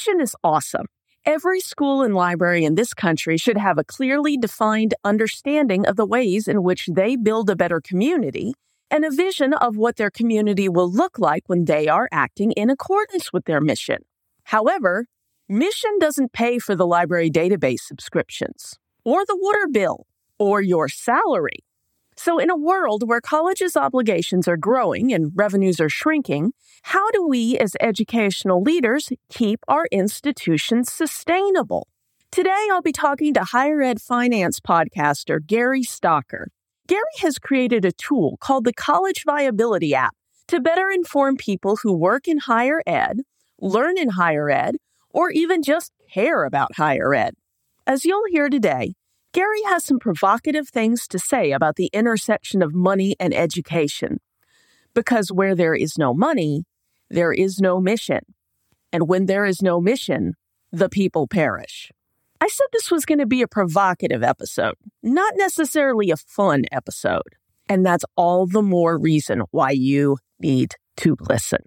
Mission is awesome. Every school and library in this country should have a clearly defined understanding of the ways in which they build a better community and a vision of what their community will look like when they are acting in accordance with their mission. However, Mission doesn't pay for the library database subscriptions, or the water bill, or your salary. So, in a world where colleges' obligations are growing and revenues are shrinking, how do we as educational leaders keep our institutions sustainable? Today, I'll be talking to higher ed finance podcaster Gary Stocker. Gary has created a tool called the College Viability app to better inform people who work in higher ed, learn in higher ed, or even just care about higher ed. As you'll hear today, Gary has some provocative things to say about the intersection of money and education. Because where there is no money, there is no mission. And when there is no mission, the people perish. I said this was going to be a provocative episode, not necessarily a fun episode. And that's all the more reason why you need to listen.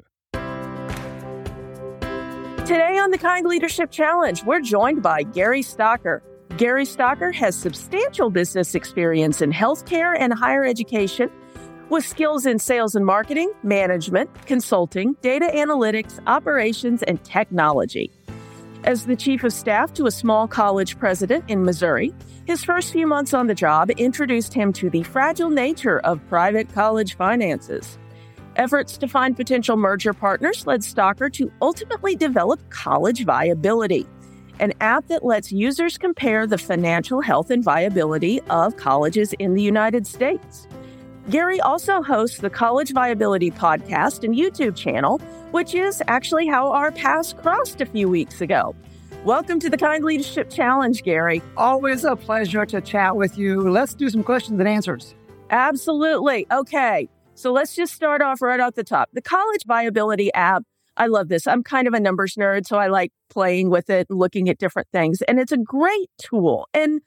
Today on the Kind Leadership Challenge, we're joined by Gary Stocker, Gary Stocker has substantial business experience in healthcare and higher education with skills in sales and marketing, management, consulting, data analytics, operations, and technology. As the chief of staff to a small college president in Missouri, his first few months on the job introduced him to the fragile nature of private college finances. Efforts to find potential merger partners led Stocker to ultimately develop college viability an app that lets users compare the financial health and viability of colleges in the United States. Gary also hosts the College Viability Podcast and YouTube channel, which is actually how our paths crossed a few weeks ago. Welcome to the Kind Leadership Challenge, Gary. Always a pleasure to chat with you. Let's do some questions and answers. Absolutely. Okay. So let's just start off right off the top. The College Viability app I love this. I'm kind of a numbers nerd, so I like playing with it and looking at different things. And it's a great tool. And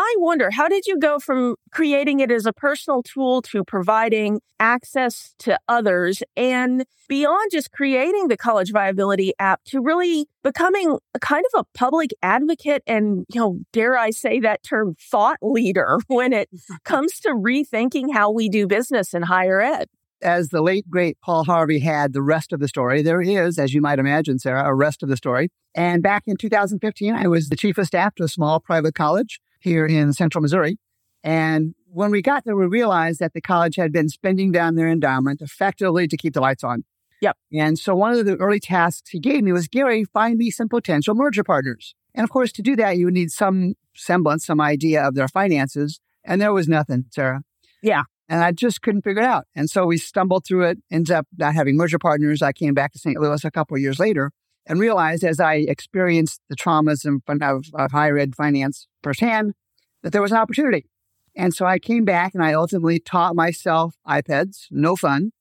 I wonder, how did you go from creating it as a personal tool to providing access to others and beyond just creating the college viability app to really becoming a kind of a public advocate and, you know, dare I say that term thought leader when it comes to rethinking how we do business in higher ed? As the late great Paul Harvey had the rest of the story, there is, as you might imagine, Sarah, a rest of the story. And back in 2015, I was the chief of staff to a small private college here in central Missouri. And when we got there, we realized that the college had been spending down their endowment effectively to keep the lights on. Yep. And so one of the early tasks he gave me was, Gary, find me some potential merger partners. And of course, to do that, you would need some semblance, some idea of their finances. And there was nothing, Sarah. Yeah. And I just couldn't figure it out. And so we stumbled through it, ended up not having merger partners. I came back to St. Louis a couple of years later and realized as I experienced the traumas of, of higher ed finance firsthand that there was an opportunity. And so I came back and I ultimately taught myself IPEDS, no fun.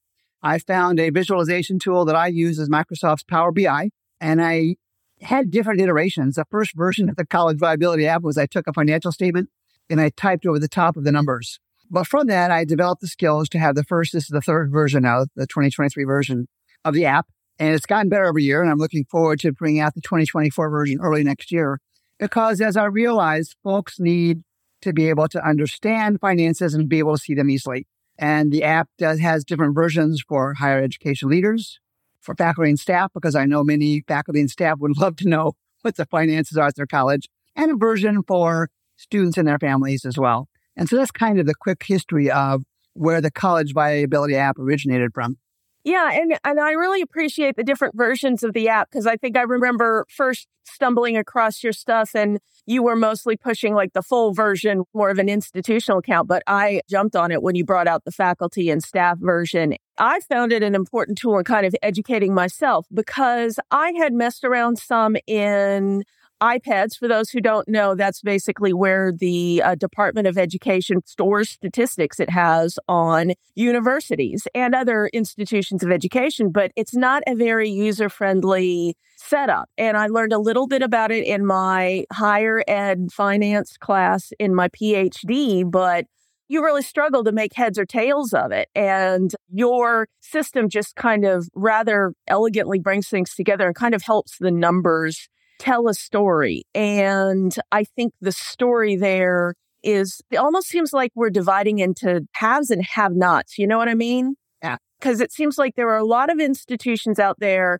I found a visualization tool that I use as Microsoft's Power BI. And I had different iterations. The first version of the college viability app was I took a financial statement and I typed over the top of the numbers. But from that, I developed the skills to have the first, this is the third version now, the 2023 version of the app. And it's gotten better every year. And I'm looking forward to bringing out the 2024 version early next year. Because as I realized, folks need to be able to understand finances and be able to see them easily. And the app does, has different versions for higher education leaders, for faculty and staff, because I know many faculty and staff would love to know what the finances are at their college, and a version for students and their families as well. And so that's kind of the quick history of where the college viability app originated from. Yeah, and and I really appreciate the different versions of the app because I think I remember first stumbling across your stuff and you were mostly pushing like the full version, more of an institutional account, but I jumped on it when you brought out the faculty and staff version. I found it an important tool in kind of educating myself because I had messed around some in IPEDS, for those who don't know, that's basically where the uh, Department of Education stores statistics it has on universities and other institutions of education, but it's not a very user friendly setup. And I learned a little bit about it in my higher ed finance class in my PhD, but you really struggle to make heads or tails of it. And your system just kind of rather elegantly brings things together and kind of helps the numbers tell a story. And I think the story there is it almost seems like we're dividing into haves and have nots. You know what I mean? Yeah. Because it seems like there are a lot of institutions out there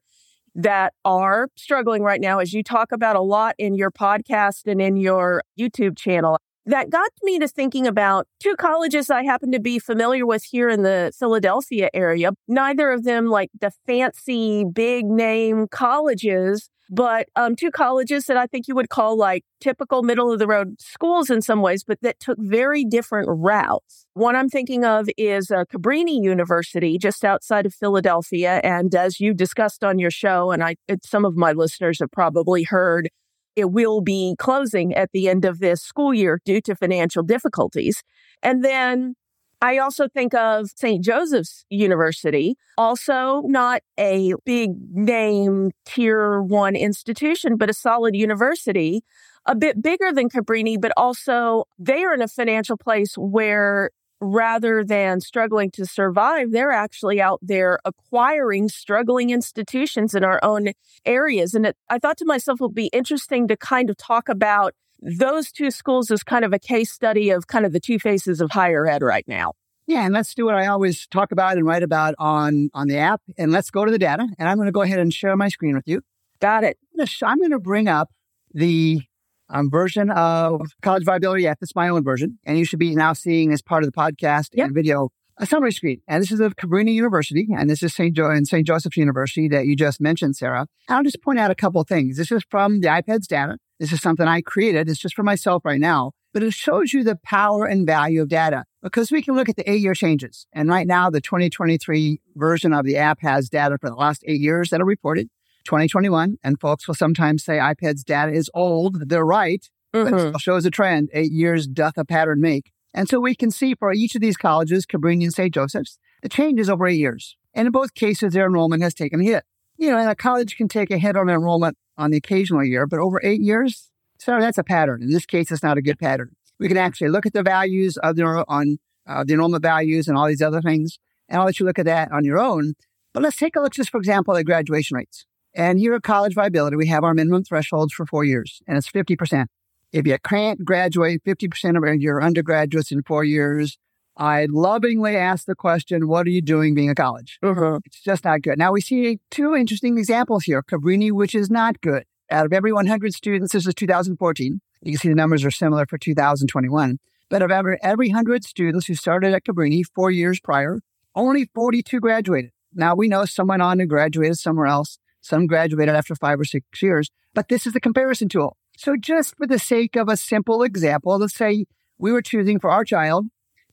that are struggling right now, as you talk about a lot in your podcast and in your YouTube channel. That got me to thinking about two colleges I happen to be familiar with here in the Philadelphia area. Neither of them like the fancy big name colleges, but um, two colleges that I think you would call like typical middle of the road schools in some ways, but that took very different routes. One I'm thinking of is uh, Cabrini University, just outside of Philadelphia. And as you discussed on your show, and I, some of my listeners have probably heard, it will be closing at the end of this school year due to financial difficulties. And then I also think of St. Joseph's University, also not a big name tier one institution, but a solid university, a bit bigger than Cabrini, but also they are in a financial place where rather than struggling to survive, they're actually out there acquiring struggling institutions in our own areas. And it, I thought to myself, it would be interesting to kind of talk about those two schools as kind of a case study of kind of the two faces of higher ed right now. Yeah, and let's do what I always talk about and write about on on the app. And let's go to the data. And I'm going to go ahead and share my screen with you. Got it. I'm going to bring up the um, version of College Viability App. That's my own version, and you should be now seeing as part of the podcast yep. and video a summary screen. And this is of Cabrini University, and this is St. Jo- and St. Joseph's University that you just mentioned, Sarah. I'll just point out a couple of things. This is from the IPEDS data. This is something I created. It's just for myself right now, but it shows you the power and value of data because we can look at the eight year changes. And right now, the 2023 version of the app has data for the last eight years that are reported. 2021, and folks will sometimes say IPEDS data is old. They're right, mm-hmm. but it shows a trend. Eight years doth a pattern make. And so we can see for each of these colleges, Cabrini and St. Joseph's, the change is over eight years. And in both cases, their enrollment has taken a hit. You know, and a college can take a hit on enrollment on the occasional year, but over eight years, sorry, that's a pattern. In this case, it's not a good pattern. We can actually look at the values of the, on uh, the enrollment values and all these other things. And I'll let you look at that on your own. But let's take a look just, for example, at graduation rates. And here at College Viability, we have our minimum thresholds for four years, and it's 50%. If you can't graduate 50% of your undergraduates in four years, I lovingly ask the question, what are you doing being a college? Uh-huh. It's just not good. Now we see two interesting examples here. Cabrini, which is not good. Out of every 100 students, this is 2014. You can see the numbers are similar for 2021. But of every, every 100 students who started at Cabrini four years prior, only 42 graduated. Now we know some went on and graduated somewhere else. Some graduated after five or six years, but this is the comparison tool. So just for the sake of a simple example, let's say we were choosing for our child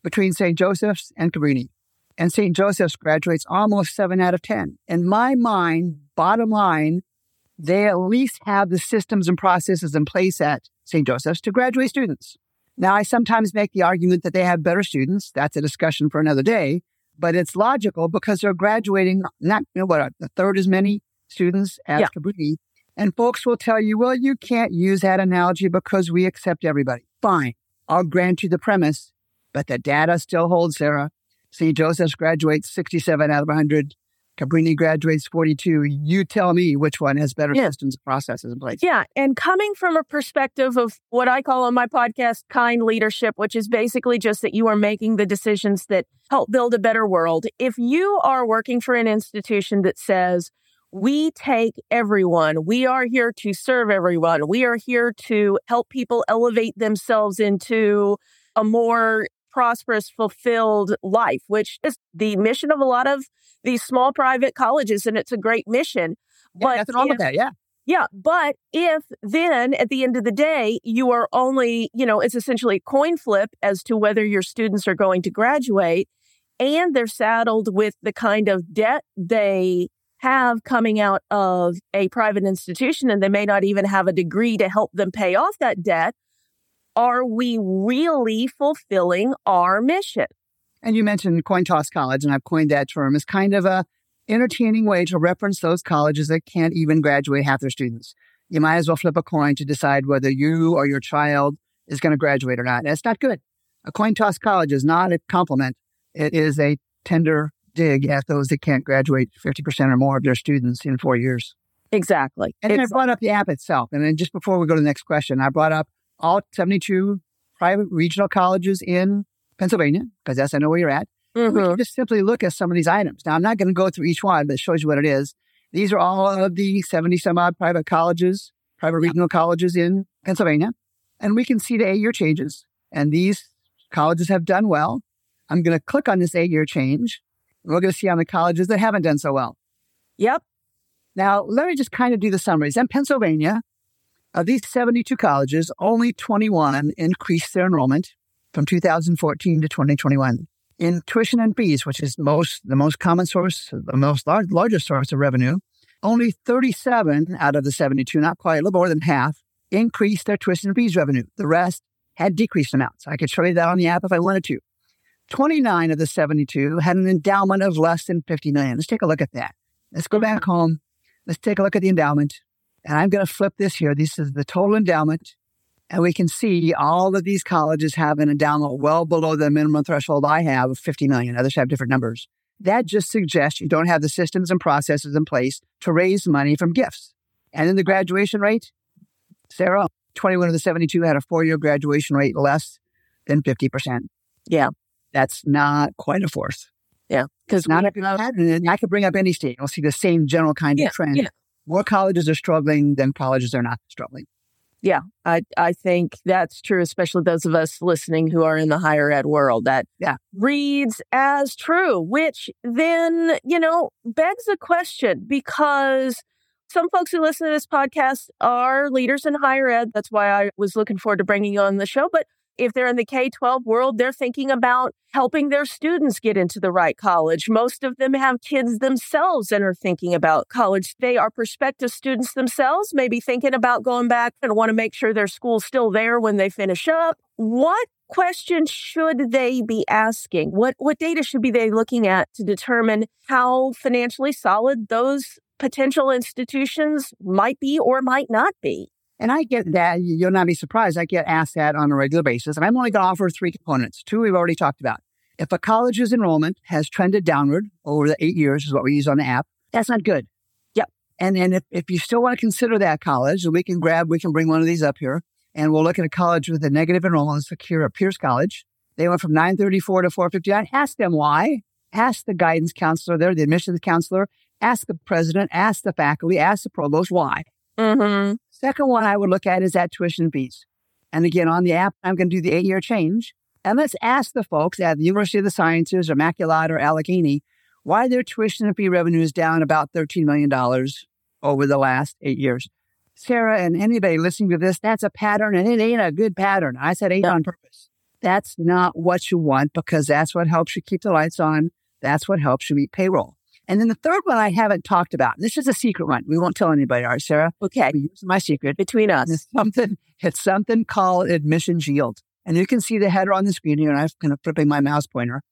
between St. Joseph's and Cabrini. And St. Joseph's graduates almost seven out of 10. In my mind, bottom line, they at least have the systems and processes in place at St. Joseph's to graduate students. Now, I sometimes make the argument that they have better students. That's a discussion for another day, but it's logical because they're graduating not, you know, what, a third as many students as yeah. Cabrini. And folks will tell you, well, you can't use that analogy because we accept everybody. Fine. I'll grant you the premise, but the data still holds, Sarah. St. Joseph's graduates 67 out of 100. Cabrini graduates 42. You tell me which one has better yeah. systems and processes in place. Yeah. And coming from a perspective of what I call on my podcast kind leadership, which is basically just that you are making the decisions that help build a better world. If you are working for an institution that says, we take everyone. We are here to serve everyone. We are here to help people elevate themselves into a more prosperous, fulfilled life, which is the mission of a lot of these small private colleges. And it's a great mission. Yeah, but nothing wrong with that. Yeah. Yeah. But if then at the end of the day, you are only, you know, it's essentially a coin flip as to whether your students are going to graduate and they're saddled with the kind of debt they have coming out of a private institution and they may not even have a degree to help them pay off that debt, are we really fulfilling our mission? And you mentioned coin toss college, and I've coined that term as kind of a entertaining way to reference those colleges that can't even graduate half their students. You might as well flip a coin to decide whether you or your child is going to graduate or not. That's not good. A coin toss college is not a compliment. It is a tender dig at those that can't graduate 50% or more of their students in four years. Exactly. And then I brought up the app itself. And then just before we go to the next question, I brought up all 72 private regional colleges in Pennsylvania, because that's I know where you're at. Mm-hmm. We can just simply look at some of these items. Now, I'm not going to go through each one, but it shows you what it is. These are all of the 70 some odd private colleges, private regional colleges in Pennsylvania. And we can see the eight year changes. And these colleges have done well. I'm going to click on this eight year change. We're going to see on the colleges that haven't done so well. Yep. Now, let me just kind of do the summaries. In Pennsylvania, of these 72 colleges, only 21 increased their enrollment from 2014 to 2021. In tuition and fees, which is most the most common source, the most large, largest source of revenue, only 37 out of the 72, not quite, a little more than half, increased their tuition and fees revenue. The rest had decreased amounts. I could show you that on the app if I wanted to. 29 of the 72 had an endowment of less than 50 million. Let's take a look at that. Let's go back home. Let's take a look at the endowment. And I'm going to flip this here. This is the total endowment. And we can see all of these colleges have an endowment well below the minimum threshold I have of 50 million. Others have different numbers. That just suggests you don't have the systems and processes in place to raise money from gifts. And then the graduation rate, Sarah, 21 of the 72 had a four year graduation rate less than 50%. Yeah. That's not quite a force. Yeah. Because not a pattern. And I could bring up any state. We'll see the same general kind yeah, of trend. Yeah. More colleges are struggling than colleges are not struggling. Yeah, I, I think that's true, especially those of us listening who are in the higher ed world. That yeah. reads as true, which then, you know, begs a question because some folks who listen to this podcast are leaders in higher ed. That's why I was looking forward to bringing you on the show. But if they're in the K 12 world, they're thinking about helping their students get into the right college. Most of them have kids themselves and are thinking about college. They are prospective students themselves, maybe thinking about going back and want to make sure their school's still there when they finish up. What questions should they be asking? What, what data should be they looking at to determine how financially solid those potential institutions might be or might not be? And I get that. You'll not be surprised. I get asked that on a regular basis. And I'm only going to offer three components. Two we've already talked about. If a college's enrollment has trended downward over the eight years, is what we use on the app, that's not good. Yep. And then if, if you still want to consider that college, we can grab, we can bring one of these up here and we'll look at a college with a negative enrollment. At Peirce College. They went from 934 to 459. Ask them why. Ask the guidance counselor there, the admissions counselor. Ask the president. Ask the faculty. Ask the provost why. Mm-hmm. Second one I would look at is that tuition fees. And again, on the app, I'm going to do the eight year change. And let's ask the folks at the University of the Sciences or Immaculata or Allegheny why their tuition fee revenue is down about $13 million over the last eight years. Sarah and anybody listening to this, that's a pattern and it ain't a good pattern. I said ain't on purpose. That's not what you want because that's what helps you keep the lights on. That's what helps you meet payroll. And then the third one I haven't talked about. This is a secret one. We won't tell anybody, right, Sarah? Okay. We use my secret. Between us. It's something, it's something called admissions yield. And you can see the header on the screen here, and I'm kind of flipping my mouse pointer.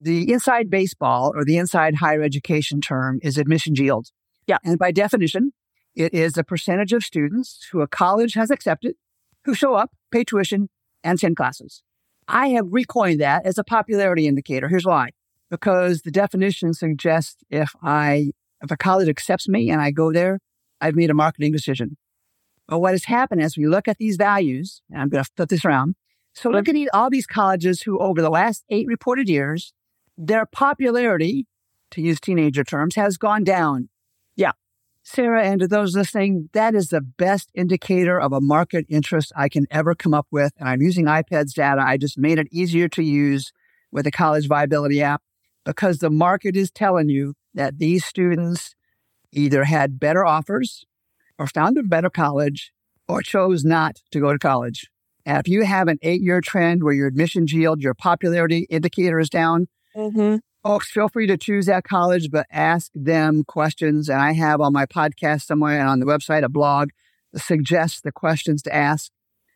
The inside baseball or the inside higher education term is admissions yield. Yeah. And by definition, it is the percentage of students who a college has accepted who show up, pay tuition, and attend classes. I have recoined that as a popularity indicator. Here's why because the definition suggests if I, if a college accepts me and I go there, I've made a marketing decision. But what has happened as we look at these values, and I'm going to flip this around. So look at all these colleges who over the last eight reported years, their popularity, to use teenager terms, has gone down. Yeah. Sarah, and to those listening, that is the best indicator of a market interest I can ever come up with. And I'm using IPEDS data. I just made it easier to use with the college viability app because the market is telling you that these students either had better offers or found a better college or chose not to go to college. And if you have an eight year trend where your admissions yield, your popularity indicator is down, mm-hmm. folks, feel free to choose that college, but ask them questions. And I have on my podcast somewhere and on the website a blog that suggests the questions to ask.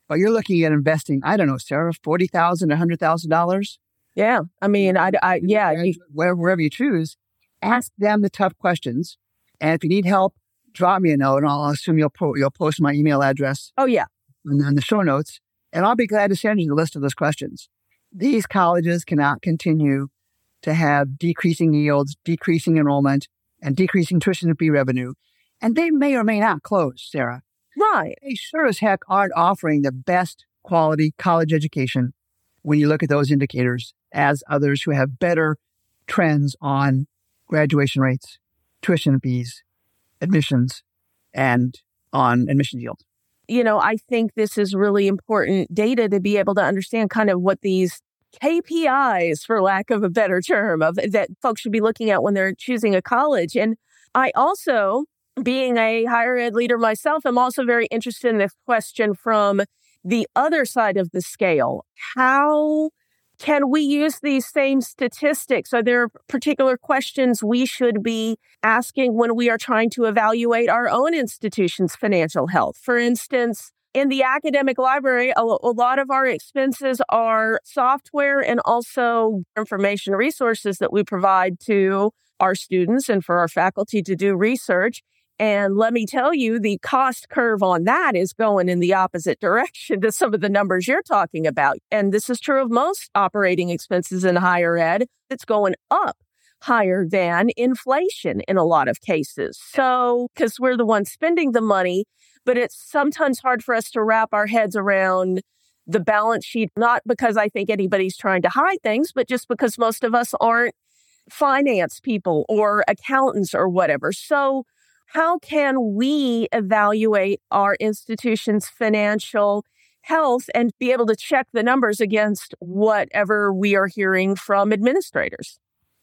But you're looking at investing, I don't know, Sarah, $40,000, $100,000 yeah. I mean, I, I yeah. You, wherever you choose, ask them the tough questions. And if you need help, drop me a note and I'll assume you'll, po- you'll post my email address. Oh, yeah. And then the show notes. And I'll be glad to send you the list of those questions. These colleges cannot continue to have decreasing yields, decreasing enrollment, and decreasing tuition fee revenue. And they may or may not close, Sarah. Right. They sure as heck aren't offering the best quality college education when you look at those indicators as others who have better trends on graduation rates, tuition fees, admissions, and on admission yield. You know, I think this is really important data to be able to understand kind of what these KPIs, for lack of a better term, of that folks should be looking at when they're choosing a college. And I also, being a higher ed leader myself, am also very interested in this question from the other side of the scale. How can we use these same statistics? Are there particular questions we should be asking when we are trying to evaluate our own institution's financial health? For instance, in the academic library, a, a, lot of our expenses are software and also information resources that we provide to our students and for our faculty to do research. And let me tell you, the cost curve on that is going in the opposite direction to some of the numbers you're talking about. And this is true of most operating expenses in higher ed. It's going up higher than inflation in a lot of cases. So, because we're the ones spending the money, but it's sometimes hard for us to wrap our heads around the balance sheet, not because I think anybody's trying to hide things, but just because most of us aren't finance people or accountants or whatever. So, how can we evaluate our institution's financial health and be able to check the numbers against whatever we are hearing from administrators?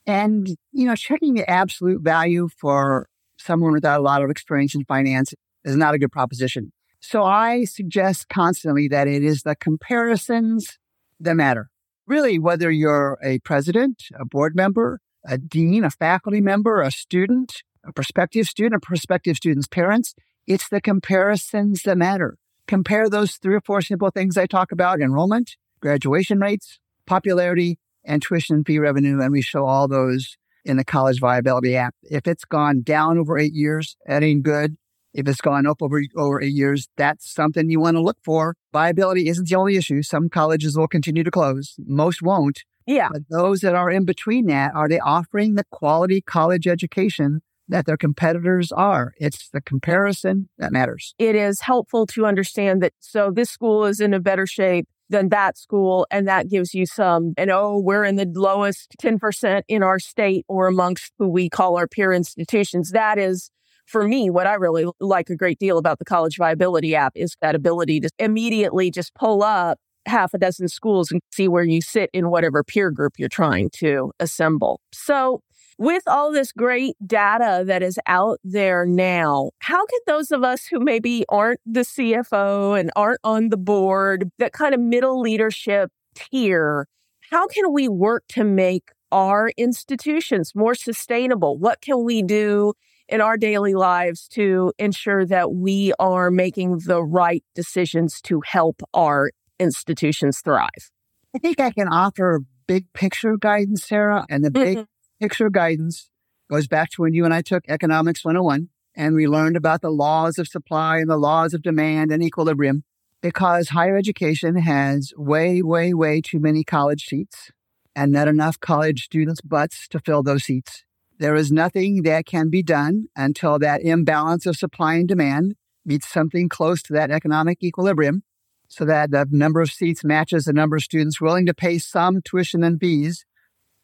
And, you know, checking the absolute value for someone without a lot of experience in finance is not a good proposition. So I suggest constantly that it is the comparisons that matter. Really, whether you're a president, a board member, a dean, a faculty member, a student, a prospective student, a prospective student's parents, it's the comparisons that matter. Compare those three or four simple things I talk about enrollment, graduation rates, popularity, and tuition fee revenue. And we show all those in the college viability app. If it's gone down over eight years, that ain't good. If it's gone up over, over eight years, that's something you want to look for. Viability isn't the only issue. Some colleges will continue to close. Most won't. Yeah. But those that are in between that, are they offering the quality college education that their competitors are? It's the comparison that matters. It is helpful to understand that. So this school is in a better shape than that school. And that gives you some, and oh, we're in the lowest 10% in our state or amongst who we call our peer institutions. That is for me, what I really like a great deal about the college viability app is that ability to immediately just pull up half a dozen schools and see where you sit in whatever peer group you're trying to assemble. So, with all this great data that is out there now, how can those of us who maybe aren't the CFO and aren't on the board, that kind of middle leadership tier, how can we work to make our institutions more sustainable? What can we do in our daily lives to ensure that we are making the right decisions to help our institutions thrive? I think I can offer big picture guidance, Sarah. And the big mm-hmm. Picture guidance goes back to when you and I took Economics 101 and we learned about the laws of supply and the laws of demand and equilibrium because higher education has way, way, way too many college seats and not enough college students' butts to fill those seats. There is nothing that can be done until that imbalance of supply and demand meets something close to that economic equilibrium so that the number of seats matches the number of students willing to pay some tuition and fees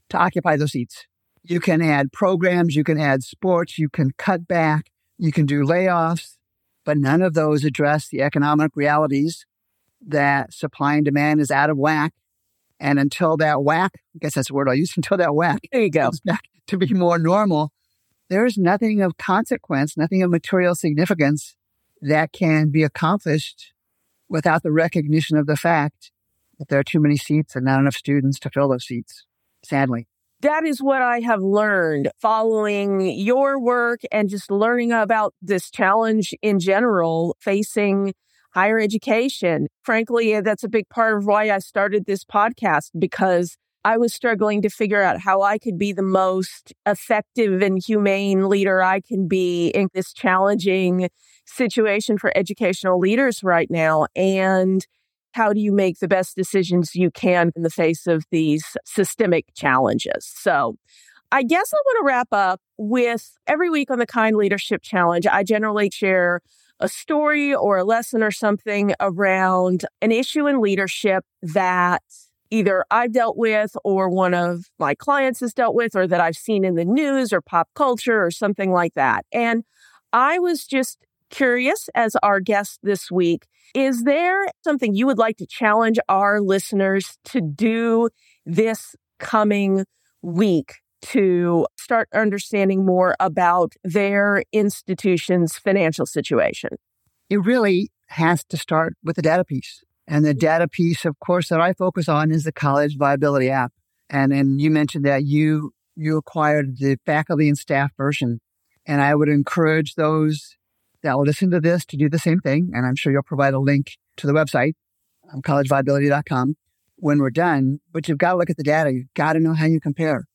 to occupy those seats. You can add programs, you can add sports, you can cut back, you can do layoffs, but none of those address the economic realities that supply and demand is out of whack. And until that whack, I guess that's the word I'll use, until that whack there you go. back to be more normal, there's nothing of consequence, nothing of material significance that can be accomplished without the recognition of the fact that there are too many seats and not enough students to fill those seats, sadly. That is what I have learned following your work and just learning about this challenge in general facing higher education. Frankly, that's a big part of why I started this podcast because I was struggling to figure out how I could be the most effective and humane leader I can be in this challenging situation for educational leaders right now. And how do you make the best decisions you can in the face of these systemic challenges? So I guess I want to wrap up with every week on the Kind Leadership Challenge. I generally share a story or a lesson or something around an issue in leadership that either I've dealt with or one of my clients has dealt with or that I've seen in the news or pop culture or something like that. And I was just curious as our guest this week, is there something you would like to challenge our listeners to do this coming week to start understanding more about their institution's financial situation? It really has to start with the data piece. And the data piece, of course, that I focus on is the college viability app. And then you mentioned that you you acquired the faculty and staff version. And I would encourage those that will listen to this to do the same thing. And I'm sure you'll provide a link to the website, um, collegeviability.com, when we're done. But you've got to look at the data. You've got to know how you compare.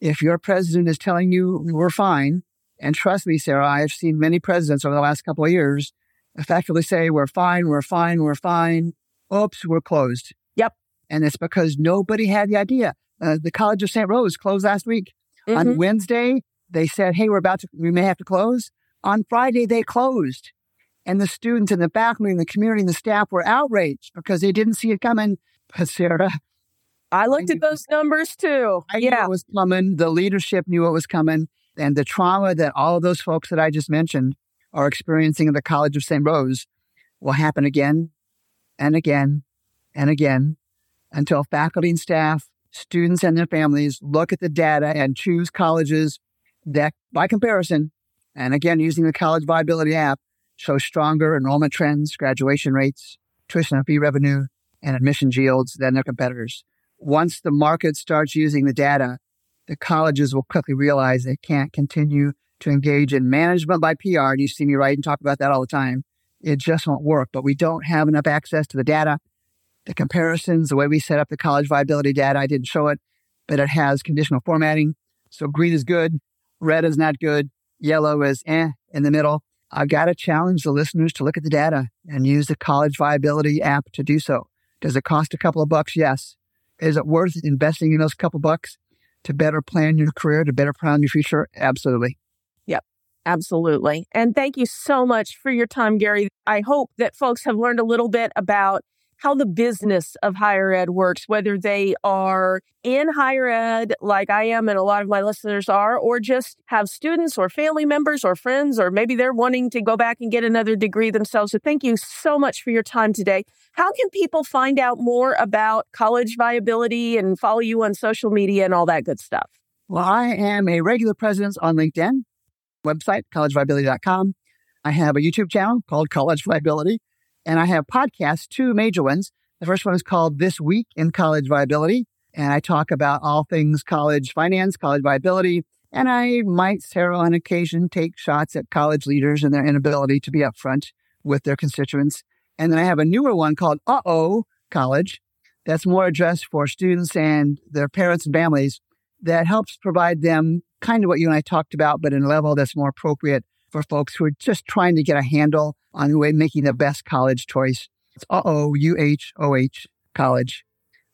If your president is telling you we're fine, and trust me, Sarah, I've seen many presidents over the last couple of years effectively say, we're fine, we're fine, we're fine oops, we're closed. Yep. And it's because nobody had the idea. Uh, the College of St. Rose closed last week. Mm-hmm. On Wednesday, they said, hey, we're about to, we may have to close. On Friday, they closed. And the students and the faculty and the community and the staff were outraged because they didn't see it coming. But Sarah, I looked I at those numbers too. I yeah. it was coming. The leadership knew it was coming. And the trauma that all of those folks that I just mentioned are experiencing in the College of St. Rose will happen again and again and again until faculty and staff, students and their families look at the data and choose colleges that, by comparison, and again, using the college viability app, shows stronger enrollment trends, graduation rates, tuition and fee revenue, and admissions yields than their competitors. Once the market starts using the data, the colleges will quickly realize they can't continue to engage in management by PR. And you see me write and talk about that all the time it just won't work. But we don't have enough access to the data, the comparisons, the way we set up the college viability data. I didn't show it, but it has conditional formatting. So green is good, red is not good, yellow is eh in the middle. I've got to challenge the listeners to look at the data and use the college viability app to do so. Does it cost a couple of bucks? Yes. Is it worth investing in those couple bucks to better plan your career, to better plan your future? Absolutely. Yep, absolutely. And thank you so much for your time, Gary. I hope that folks have learned a little bit about how the business of higher ed works, whether they are in higher ed, like I am and a lot of my listeners are, or just have students or family members or friends, or maybe they're wanting to go back and get another degree themselves. So thank you so much for your time today. How can people find out more about college viability and follow you on social media and all that good stuff? Well, I am a regular presence on LinkedIn website, collegeviability.com. I have a YouTube channel called College Viability, and I have podcasts, two major ones. The first one is called This Week in College Viability, and I talk about all things college finance, college viability, and I might, Sarah, on occasion, take shots at college leaders and their inability to be upfront with their constituents. And then I have a newer one called Uh Oh College that's more addressed for students and their parents and families that helps provide them kind of what you and I talked about, but in a level that's more appropriate for folks who are just trying to get a handle on the way making the best college choice. It's Uh-O-U-H-O-H college.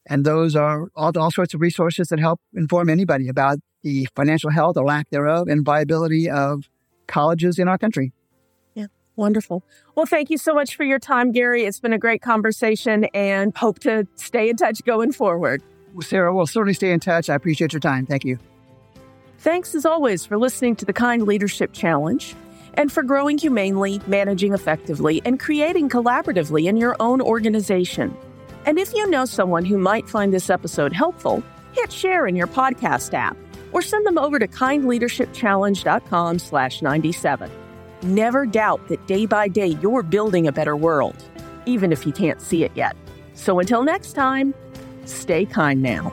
And those are all, all sorts of resources that help inform anybody about the financial health or lack thereof and viability of colleges in our country. Yeah, wonderful. Well, thank you so much for your time, Gary. It's been a great conversation and hope to stay in touch going forward. Sarah, we'll certainly stay in touch. I appreciate your time. Thank you. Thanks as always for listening to the Kind Leadership Challenge and for growing humanely, managing effectively, and creating collaboratively in your own organization. And if you know someone who might find this episode helpful, hit share in your podcast app or send them over to kindleadershipchallenge.com slash 97. Never doubt that day by day you're building a better world, even if you can't see it yet. So until next time, stay kind now.